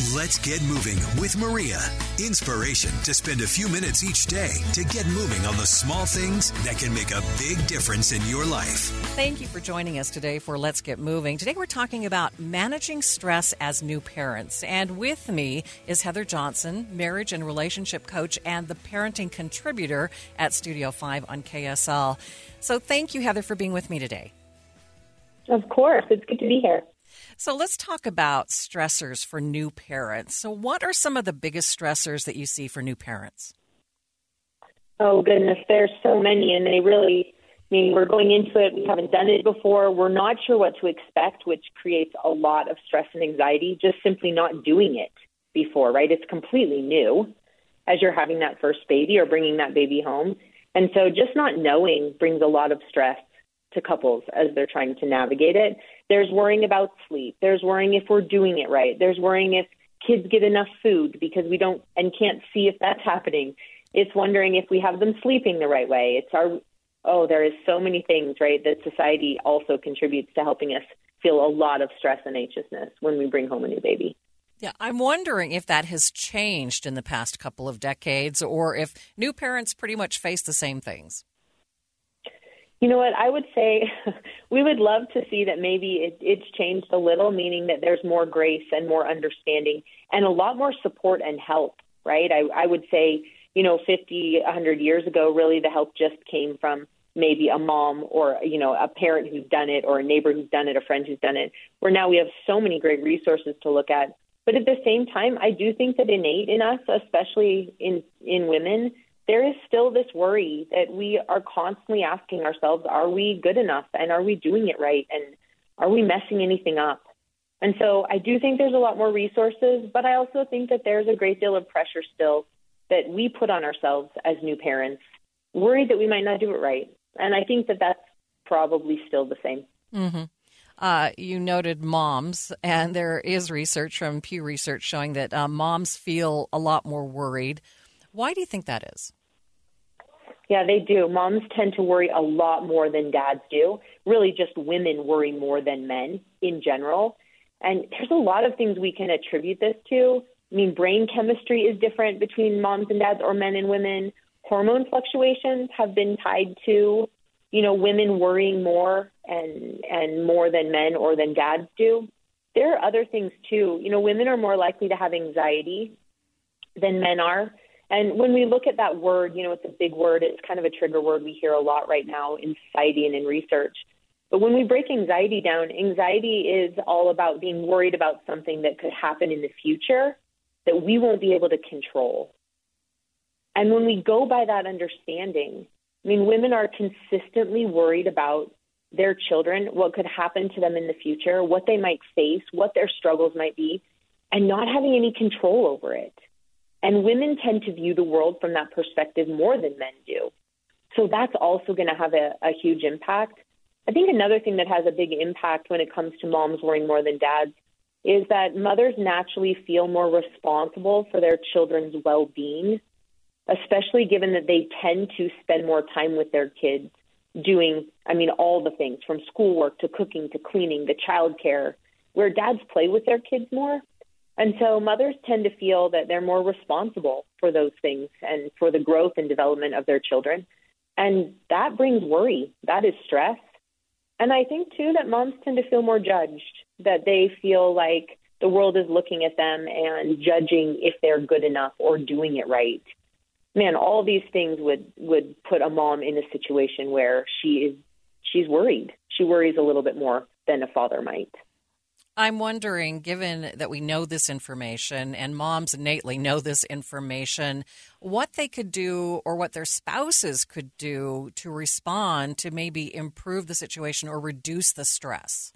Let's get moving with Maria. Inspiration to spend a few minutes each day to get moving on the small things that can make a big difference in your life. Thank you for joining us today for Let's Get Moving. Today we're talking about managing stress as new parents. And with me is Heather Johnson, marriage and relationship coach and the parenting contributor at Studio 5 on KSL. So thank you, Heather, for being with me today. Of course. It's good to be here. So let's talk about stressors for new parents. So, what are some of the biggest stressors that you see for new parents? Oh, goodness, there's so many, and they really, I mean, we're going into it, we haven't done it before, we're not sure what to expect, which creates a lot of stress and anxiety, just simply not doing it before, right? It's completely new as you're having that first baby or bringing that baby home. And so just not knowing brings a lot of stress to couples as they're trying to navigate it. There's worrying about sleep. There's worrying if we're doing it right. There's worrying if kids get enough food because we don't and can't see if that's happening. It's wondering if we have them sleeping the right way. It's our oh, there is so many things, right, that society also contributes to helping us feel a lot of stress and anxiousness when we bring home a new baby. Yeah, I'm wondering if that has changed in the past couple of decades or if new parents pretty much face the same things. You know what? I would say we would love to see that maybe it, it's changed a little, meaning that there's more grace and more understanding and a lot more support and help, right? I, I would say, you know, 50, 100 years ago, really the help just came from maybe a mom or, you know, a parent who's done it or a neighbor who's done it, a friend who's done it, where now we have so many great resources to look at. But at the same time, I do think that innate in us, especially in, in women, there is still this worry that we are constantly asking ourselves, are we good enough and are we doing it right and are we messing anything up? And so I do think there's a lot more resources, but I also think that there's a great deal of pressure still that we put on ourselves as new parents, worried that we might not do it right. And I think that that's probably still the same. Mm-hmm. Uh, you noted moms, and there is research from Pew Research showing that uh, moms feel a lot more worried. Why do you think that is? Yeah, they do. Moms tend to worry a lot more than dads do. Really, just women worry more than men in general. And there's a lot of things we can attribute this to. I mean, brain chemistry is different between moms and dads or men and women. Hormone fluctuations have been tied to, you know, women worrying more and and more than men or than dads do. There are other things too. You know, women are more likely to have anxiety than men are. And when we look at that word, you know, it's a big word. It's kind of a trigger word we hear a lot right now in society and in research. But when we break anxiety down, anxiety is all about being worried about something that could happen in the future that we won't be able to control. And when we go by that understanding, I mean, women are consistently worried about their children, what could happen to them in the future, what they might face, what their struggles might be, and not having any control over it. And women tend to view the world from that perspective more than men do. So that's also going to have a, a huge impact. I think another thing that has a big impact when it comes to moms worrying more than dads is that mothers naturally feel more responsible for their children's well being, especially given that they tend to spend more time with their kids doing, I mean, all the things from schoolwork to cooking to cleaning to childcare, where dads play with their kids more. And so mothers tend to feel that they're more responsible for those things and for the growth and development of their children. And that brings worry. That is stress. And I think, too, that moms tend to feel more judged, that they feel like the world is looking at them and judging if they're good enough or doing it right. Man, all these things would, would put a mom in a situation where she is she's worried. She worries a little bit more than a father might. I'm wondering, given that we know this information and moms innately know this information, what they could do or what their spouses could do to respond to maybe improve the situation or reduce the stress.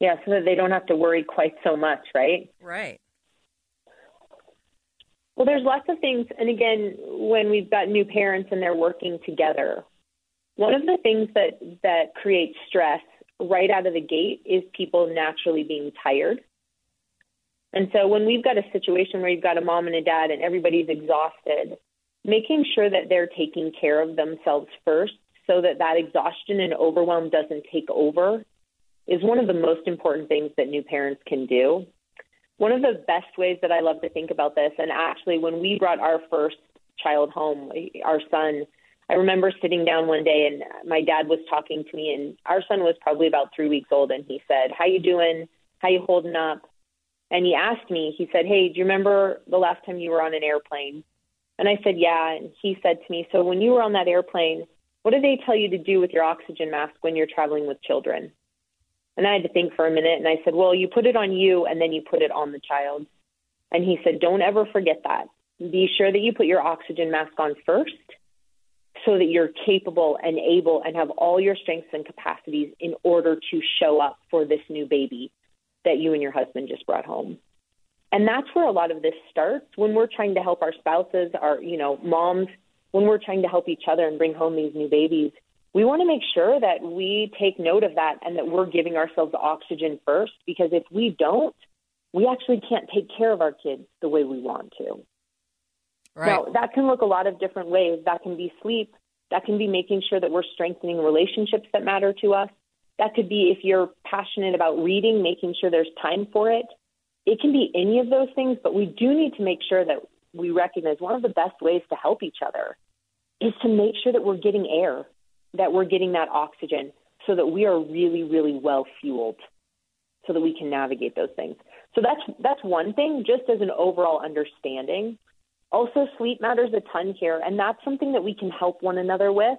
Yeah, so that they don't have to worry quite so much, right? Right. Well, there's lots of things. And again, when we've got new parents and they're working together, one of the things that, that creates stress right out of the gate is people naturally being tired. And so when we've got a situation where you've got a mom and a dad and everybody's exhausted, making sure that they're taking care of themselves first so that that exhaustion and overwhelm doesn't take over is one of the most important things that new parents can do. one of the best ways that I love to think about this, and actually, when we brought our first child home, our son, I remember sitting down one day and my dad was talking to me, and our son was probably about three weeks old, and he said, "How you doing? How you holding up?" And he asked me, he said, "Hey, do you remember the last time you were on an airplane?" And I said, "Yeah." And he said to me, "So when you were on that airplane, what did they tell you to do with your oxygen mask when you're traveling with children?" And I had to think for a minute, and I said, "Well, you put it on you, and then you put it on the child." And he said, "Don't ever forget that. Be sure that you put your oxygen mask on first so that you're capable and able and have all your strengths and capacities in order to show up for this new baby that you and your husband just brought home. And that's where a lot of this starts when we're trying to help our spouses, our, you know, moms, when we're trying to help each other and bring home these new babies. We want to make sure that we take note of that and that we're giving ourselves oxygen first because if we don't, we actually can't take care of our kids the way we want to. Right. Now, that can look a lot of different ways. That can be sleep. That can be making sure that we're strengthening relationships that matter to us. That could be if you're passionate about reading, making sure there's time for it. It can be any of those things, but we do need to make sure that we recognize one of the best ways to help each other is to make sure that we're getting air, that we're getting that oxygen so that we are really, really well fueled so that we can navigate those things. So that's that's one thing, just as an overall understanding. Also, sleep matters a ton here, and that's something that we can help one another with.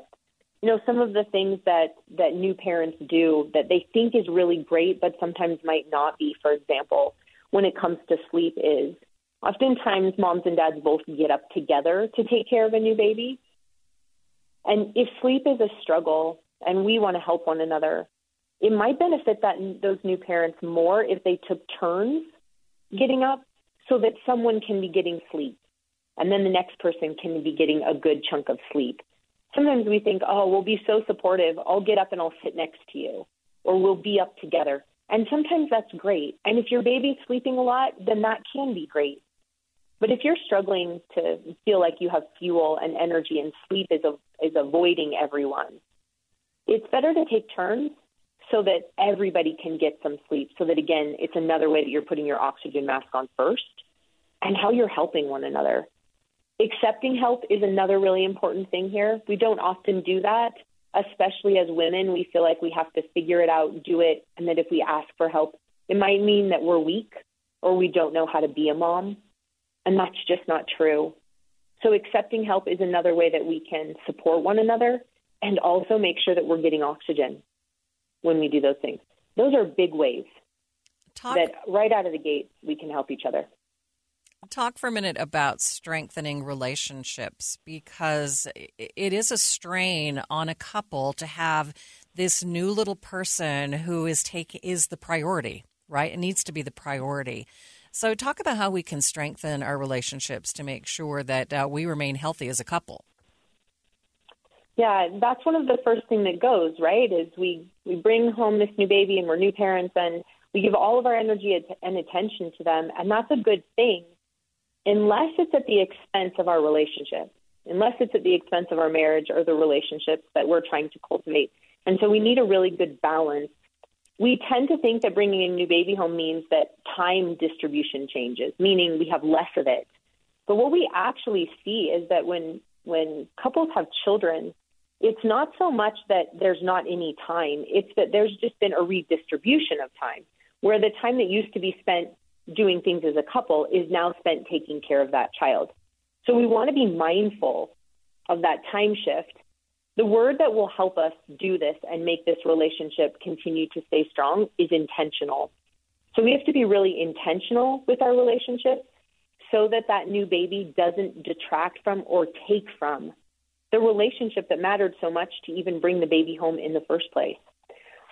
You know, some of the things that that new parents do that they think is really great, but sometimes might not be. For example, when it comes to sleep, is oftentimes moms and dads both get up together to take care of a new baby. And if sleep is a struggle, and we want to help one another, it might benefit that those new parents more if they took turns getting up so that someone can be getting sleep and then the next person can be getting a good chunk of sleep. Sometimes we think, oh, we'll be so supportive. I'll get up and I'll sit next to you, or we'll be up together. And sometimes that's great. And if your baby's sleeping a lot, then that can be great. But if you're struggling to feel like you have fuel and energy and sleep is, a, is avoiding everyone, it's better to take turns so that everybody can get some sleep. So that, again, it's another way that you're putting your oxygen mask on first and how you're helping one another. Accepting help is another really important thing here. We don't often do that, especially as women. We feel like we have to figure it out, do it, and that if we ask for help, it might mean that we're weak or we don't know how to be a mom. And that's just not true. So, accepting help is another way that we can support one another and also make sure that we're getting oxygen when we do those things. Those are big ways Talk. that right out of the gate we can help each other. Talk for a minute about strengthening relationships because it is a strain on a couple to have this new little person who is take is the priority, right? It needs to be the priority. So, talk about how we can strengthen our relationships to make sure that uh, we remain healthy as a couple. Yeah, that's one of the first thing that goes right. Is we we bring home this new baby and we're new parents and we give all of our energy and attention to them, and that's a good thing unless it's at the expense of our relationship, unless it's at the expense of our marriage or the relationships that we're trying to cultivate. And so we need a really good balance. We tend to think that bringing a new baby home means that time distribution changes, meaning we have less of it. But what we actually see is that when when couples have children, it's not so much that there's not any time, it's that there's just been a redistribution of time, where the time that used to be spent doing things as a couple is now spent taking care of that child. So we want to be mindful of that time shift. The word that will help us do this and make this relationship continue to stay strong is intentional. So we have to be really intentional with our relationship so that that new baby doesn't detract from or take from the relationship that mattered so much to even bring the baby home in the first place.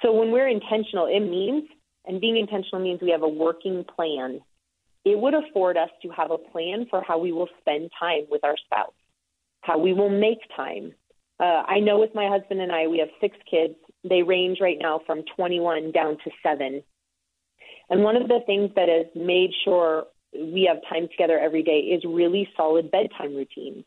So when we're intentional, it means and being intentional means we have a working plan. It would afford us to have a plan for how we will spend time with our spouse, how we will make time. Uh, I know with my husband and I, we have six kids. They range right now from 21 down to seven. And one of the things that has made sure we have time together every day is really solid bedtime routines,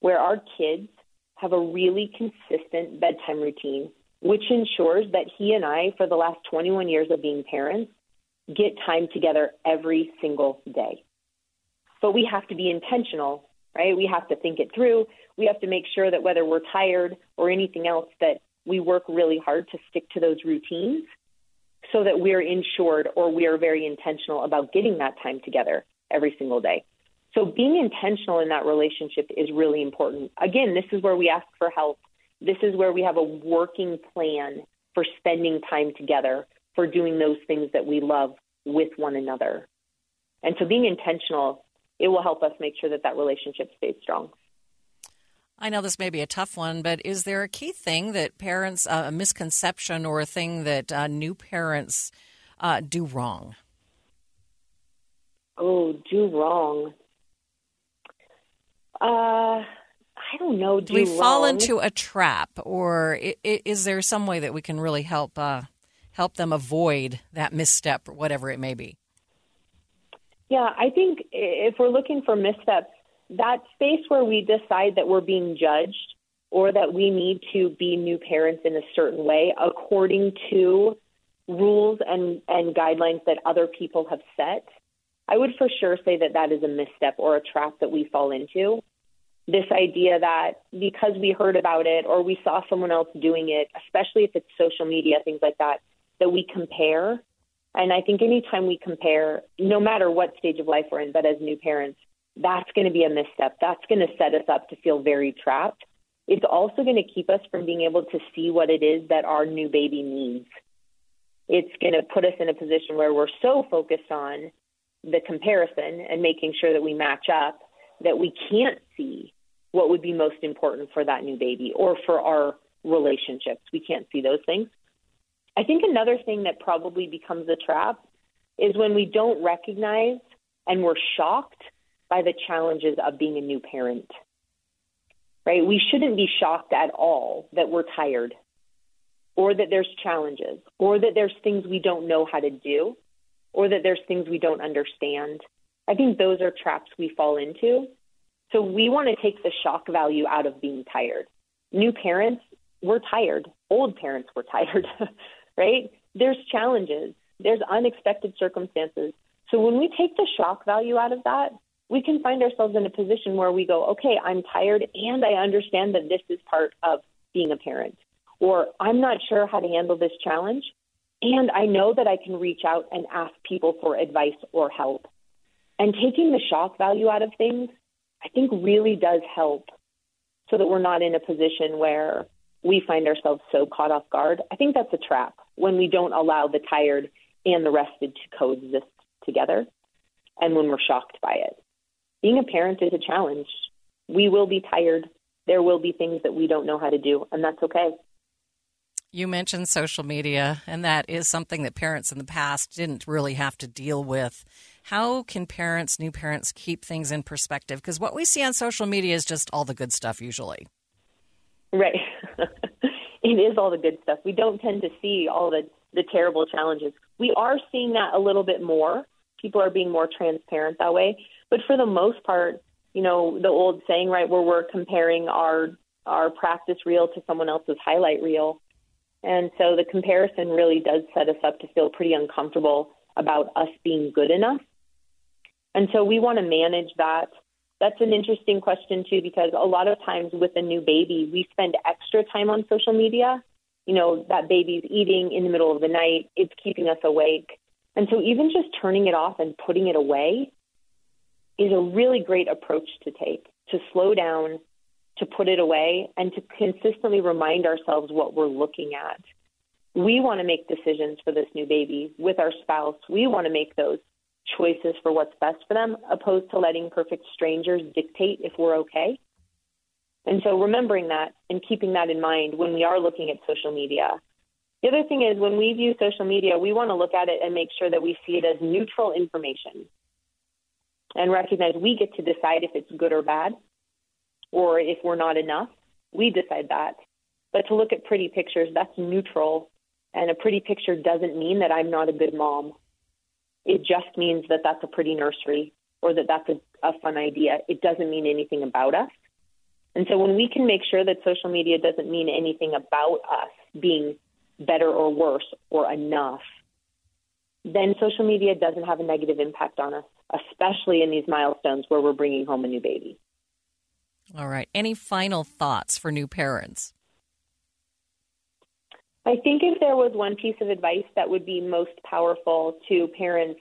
where our kids have a really consistent bedtime routine which ensures that he and I, for the last 21 years of being parents, get time together every single day. But we have to be intentional, right? We have to think it through. We have to make sure that whether we're tired or anything else, that we work really hard to stick to those routines so that we're insured or we are very intentional about getting that time together every single day. So being intentional in that relationship is really important. Again, this is where we ask for help. This is where we have a working plan for spending time together, for doing those things that we love with one another. And so being intentional, it will help us make sure that that relationship stays strong. I know this may be a tough one, but is there a key thing that parents, uh, a misconception or a thing that uh, new parents uh, do wrong? Oh, do wrong. Uh, I don't know. Do, do we wrong. fall into a trap, or is there some way that we can really help uh, help them avoid that misstep, or whatever it may be? Yeah, I think if we're looking for missteps, that space where we decide that we're being judged or that we need to be new parents in a certain way according to rules and, and guidelines that other people have set, I would for sure say that that is a misstep or a trap that we fall into. This idea that because we heard about it or we saw someone else doing it, especially if it's social media, things like that, that we compare. And I think anytime we compare, no matter what stage of life we're in, but as new parents, that's going to be a misstep. That's going to set us up to feel very trapped. It's also going to keep us from being able to see what it is that our new baby needs. It's going to put us in a position where we're so focused on the comparison and making sure that we match up that we can't see what would be most important for that new baby or for our relationships. We can't see those things. I think another thing that probably becomes a trap is when we don't recognize and we're shocked by the challenges of being a new parent. Right? We shouldn't be shocked at all that we're tired or that there's challenges or that there's things we don't know how to do or that there's things we don't understand. I think those are traps we fall into. So we want to take the shock value out of being tired. New parents, we're tired. Old parents, we're tired, right? There's challenges, there's unexpected circumstances. So when we take the shock value out of that, we can find ourselves in a position where we go, okay, I'm tired and I understand that this is part of being a parent. Or I'm not sure how to handle this challenge. And I know that I can reach out and ask people for advice or help. And taking the shock value out of things, I think really does help so that we're not in a position where we find ourselves so caught off guard. I think that's a trap when we don't allow the tired and the rested to coexist together and when we're shocked by it being a parent is a challenge. We will be tired. There will be things that we don't know how to do, and that's okay. You mentioned social media, and that is something that parents in the past didn't really have to deal with. How can parents, new parents, keep things in perspective? Because what we see on social media is just all the good stuff usually. Right. it is all the good stuff. We don't tend to see all the, the terrible challenges. We are seeing that a little bit more. People are being more transparent that way. But for the most part, you know, the old saying, right, where we're comparing our our practice reel to someone else's highlight reel. And so the comparison really does set us up to feel pretty uncomfortable about us being good enough. And so we want to manage that. That's an interesting question, too, because a lot of times with a new baby, we spend extra time on social media. You know, that baby's eating in the middle of the night, it's keeping us awake. And so even just turning it off and putting it away is a really great approach to take to slow down, to put it away, and to consistently remind ourselves what we're looking at. We want to make decisions for this new baby with our spouse. We want to make those choices for what's best for them, opposed to letting perfect strangers dictate if we're okay. And so remembering that and keeping that in mind when we are looking at social media. The other thing is when we view social media, we want to look at it and make sure that we see it as neutral information and recognize we get to decide if it's good or bad or if we're not enough. We decide that. But to look at pretty pictures, that's neutral. And a pretty picture doesn't mean that I'm not a good mom. It just means that that's a pretty nursery or that that's a, a fun idea. It doesn't mean anything about us. And so when we can make sure that social media doesn't mean anything about us being better or worse or enough, then social media doesn't have a negative impact on us, especially in these milestones where we're bringing home a new baby. All right. Any final thoughts for new parents? I think if there was one piece of advice that would be most powerful to parents,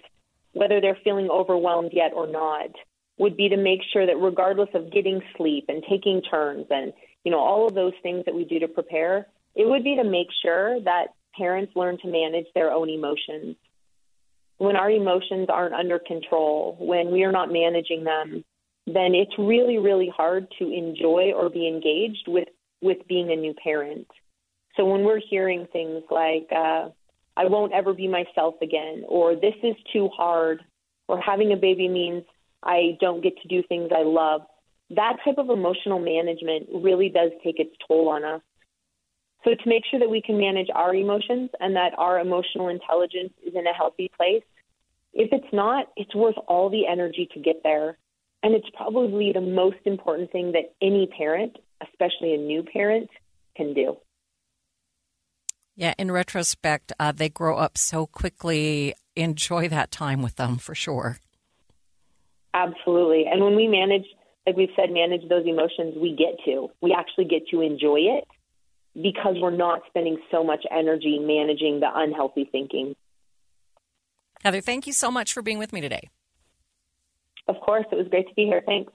whether they're feeling overwhelmed yet or not, would be to make sure that regardless of getting sleep and taking turns and you know all of those things that we do to prepare, it would be to make sure that parents learn to manage their own emotions. When our emotions aren't under control, when we are not managing them, then it's really really hard to enjoy or be engaged with with being a new parent. So when we're hearing things like uh, "I won't ever be myself again," or "This is too hard," or having a baby means I don't get to do things I love, that type of emotional management really does take its toll on us. So to make sure that we can manage our emotions and that our emotional intelligence is in a healthy place, if it's not, it's worth all the energy to get there. And it's probably the most important thing that any parent, especially a new parent, can do. Yeah, in retrospect, uh, they grow up so quickly. Enjoy that time with them for sure. Absolutely. And when we manage, like we've said, manage those emotions, we get to. We actually get to enjoy it because we're not spending so much energy managing the unhealthy thinking. Heather, thank you so much for being with me today. Of course, it was great to be here. Thanks.